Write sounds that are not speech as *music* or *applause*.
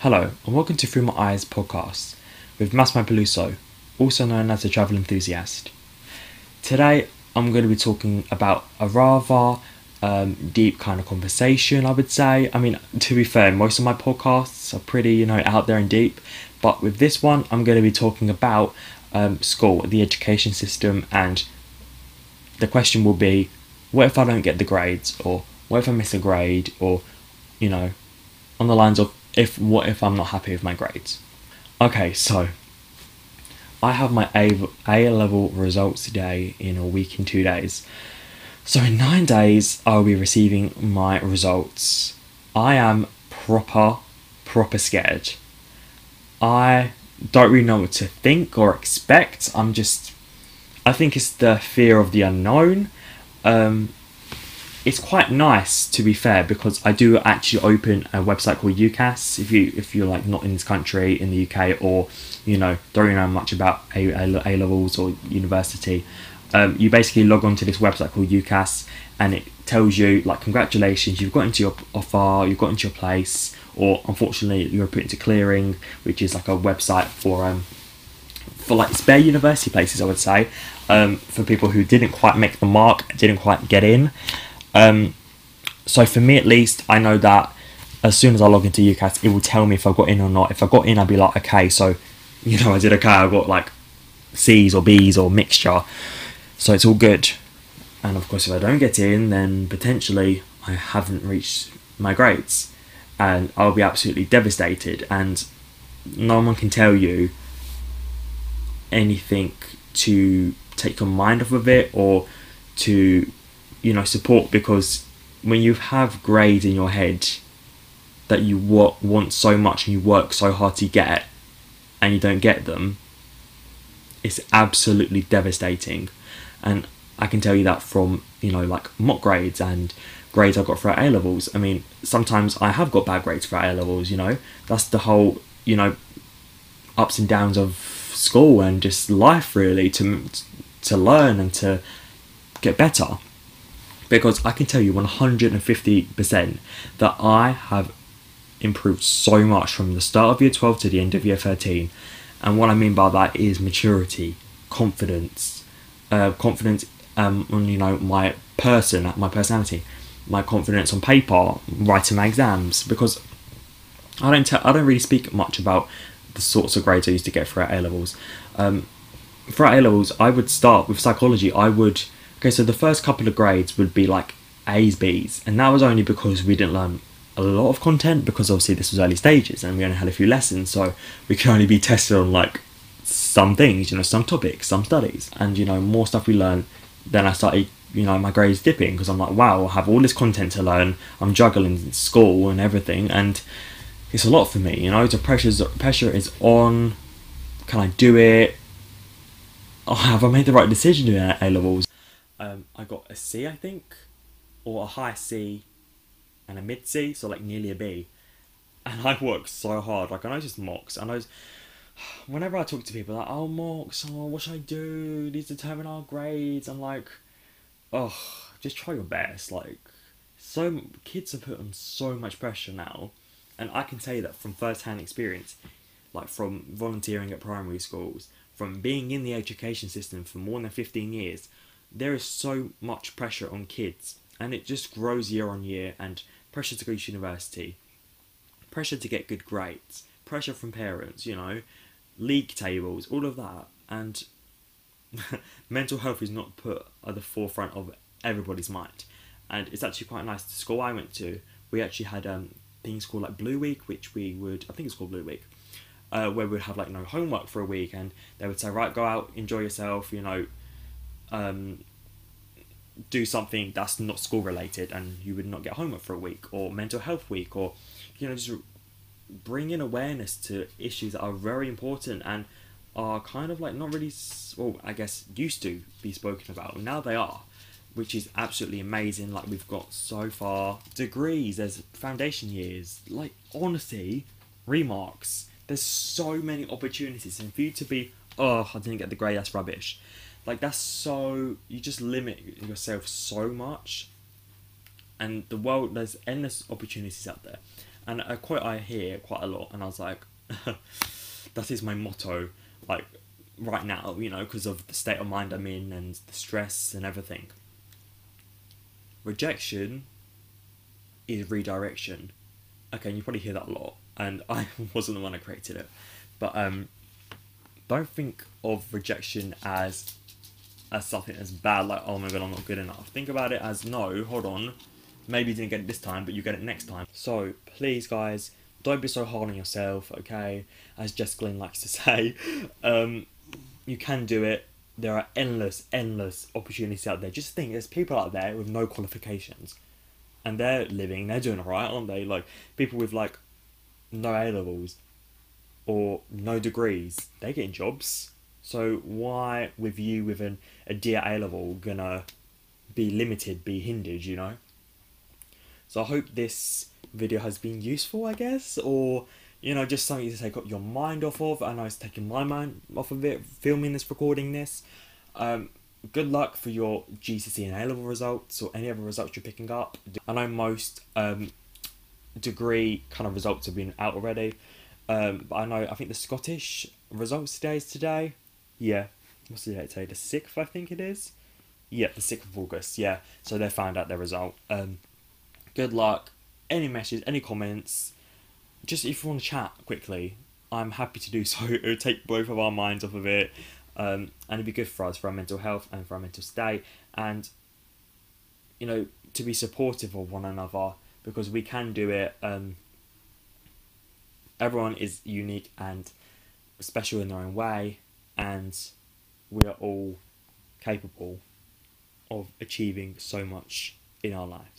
Hello, and welcome to Through My Eyes podcast with Massimo Peluso, also known as a travel enthusiast. Today, I'm going to be talking about a rather um, deep kind of conversation, I would say. I mean, to be fair, most of my podcasts are pretty, you know, out there and deep, but with this one, I'm going to be talking about um, school, the education system, and the question will be what if I don't get the grades, or what if I miss a grade, or, you know, on the lines of if what if I'm not happy with my grades. Okay, so I have my A, A level results today in a week and two days. So in nine days, I'll be receiving my results. I am proper, proper scared. I don't really know what to think or expect. I'm just, I think it's the fear of the unknown. Um, it's quite nice to be fair because I do actually open a website called UCAS if you if you're like not in this country in the UK or you know don't really know much about A, a, a levels or university. Um, you basically log on to this website called UCAS and it tells you like congratulations you've got into your offer you've got into your place or unfortunately you're put into clearing which is like a website for um for like spare university places I would say um, for people who didn't quite make the mark didn't quite get in um, so for me at least, I know that as soon as I log into UCAS, it will tell me if I got in or not. If I got in, I'd be like, okay, so *laughs* you know, I did okay. I got like C's or B's or mixture, so it's all good. And of course, if I don't get in, then potentially I haven't reached my grades, and I'll be absolutely devastated. And no one can tell you anything to take your mind off of it or to you know support because when you have grades in your head that you want so much and you work so hard to get and you don't get them it's absolutely devastating. And i can tell you that from you know like mock grades and grades i got for a levels. I mean sometimes i have got bad grades for a levels you know. That's the whole you know ups and downs of school and just life really to to learn and to get better because I can tell you 150% that I have improved so much from the start of year 12 to the end of year 13. And what I mean by that is maturity, confidence, uh, confidence um, on you know my person, my personality, my confidence on paper, writing my exams. Because I don't tell, I don't really speak much about the sorts of grades I used to get for A levels. Um, for A levels, I would start with psychology. I would Okay, so the first couple of grades would be like A's, B's, and that was only because we didn't learn a lot of content because obviously this was early stages and we only had a few lessons, so we could only be tested on like some things, you know, some topics, some studies, and you know, more stuff we learn. Then I started, you know, my grades dipping because I'm like, wow, I have all this content to learn. I'm juggling school and everything, and it's a lot for me. You know, the pressure pressure is on. Can I do it? Oh, have I made the right decision doing A levels? Um, I got a C, I think, or a high C and a mid C, so like nearly a B. And I worked so hard. Like I know just mocks. And I know *sighs* whenever I talk to people like, oh mocks, oh what should I do? These determine our grades. I'm like, oh, just try your best. Like so kids are put on so much pressure now. And I can tell you that from first hand experience, like from volunteering at primary schools, from being in the education system for more than 15 years, there is so much pressure on kids and it just grows year on year and pressure to go to university pressure to get good grades pressure from parents you know league tables all of that and *laughs* mental health is not put at the forefront of everybody's mind. And it's actually quite nice the school i went to we actually had um, things called like blue week which we would i think it's called blue week uh, where we'd have like no homework for a week and they would say right go out enjoy yourself you know um, do something that's not school related and you would not get homework for a week or mental health week or you know just bring in awareness to issues that are very important and are kind of like not really well i guess used to be spoken about. Now they are which is absolutely amazing. Like we've got so far degrees there's foundation years. Like honestly remarks. There's so many opportunities and for you to be oh i didn't get the grade that's rubbish like that's so you just limit yourself so much, and the world there's endless opportunities out there, and a quote I hear quite a lot, and I was like, *laughs* that is my motto, like right now, you know, because of the state of mind I'm in and the stress and everything. Rejection is redirection. Okay, you probably hear that a lot, and *laughs* I wasn't the one that created it, but um, don't think of rejection as as something that's bad, like oh my god, I'm not good enough. Think about it as no, hold on, maybe you didn't get it this time, but you get it next time. So please, guys, don't be so hard on yourself, okay? As Jess Glynne likes to *laughs* say, um, you can do it. There are endless, endless opportunities out there. Just think, there's people out there with no qualifications, and they're living, they're doing alright, aren't they? Like people with like no A levels or no degrees, they're getting jobs. So why, with you with an a dear A level, gonna be limited, be hindered? You know. So I hope this video has been useful, I guess, or you know, just something to take up your mind off of. I know it's taking my mind off of it, filming this, recording this. Um, good luck for your GCSE and A level results or any other results you're picking up. I know most um, degree kind of results have been out already, um, but I know I think the Scottish results today is today. Yeah, what's the date today? The sixth, I think it is. Yeah, the sixth of August. Yeah, so they found out their result. Um, good luck. Any messages, any comments, just if you want to chat quickly, I'm happy to do *laughs* so. It would take both of our minds off of it, um, and it'd be good for us for our mental health and for our mental state, and you know to be supportive of one another because we can do it. Um, everyone is unique and special in their own way, and we are all capable of achieving so much in our lives.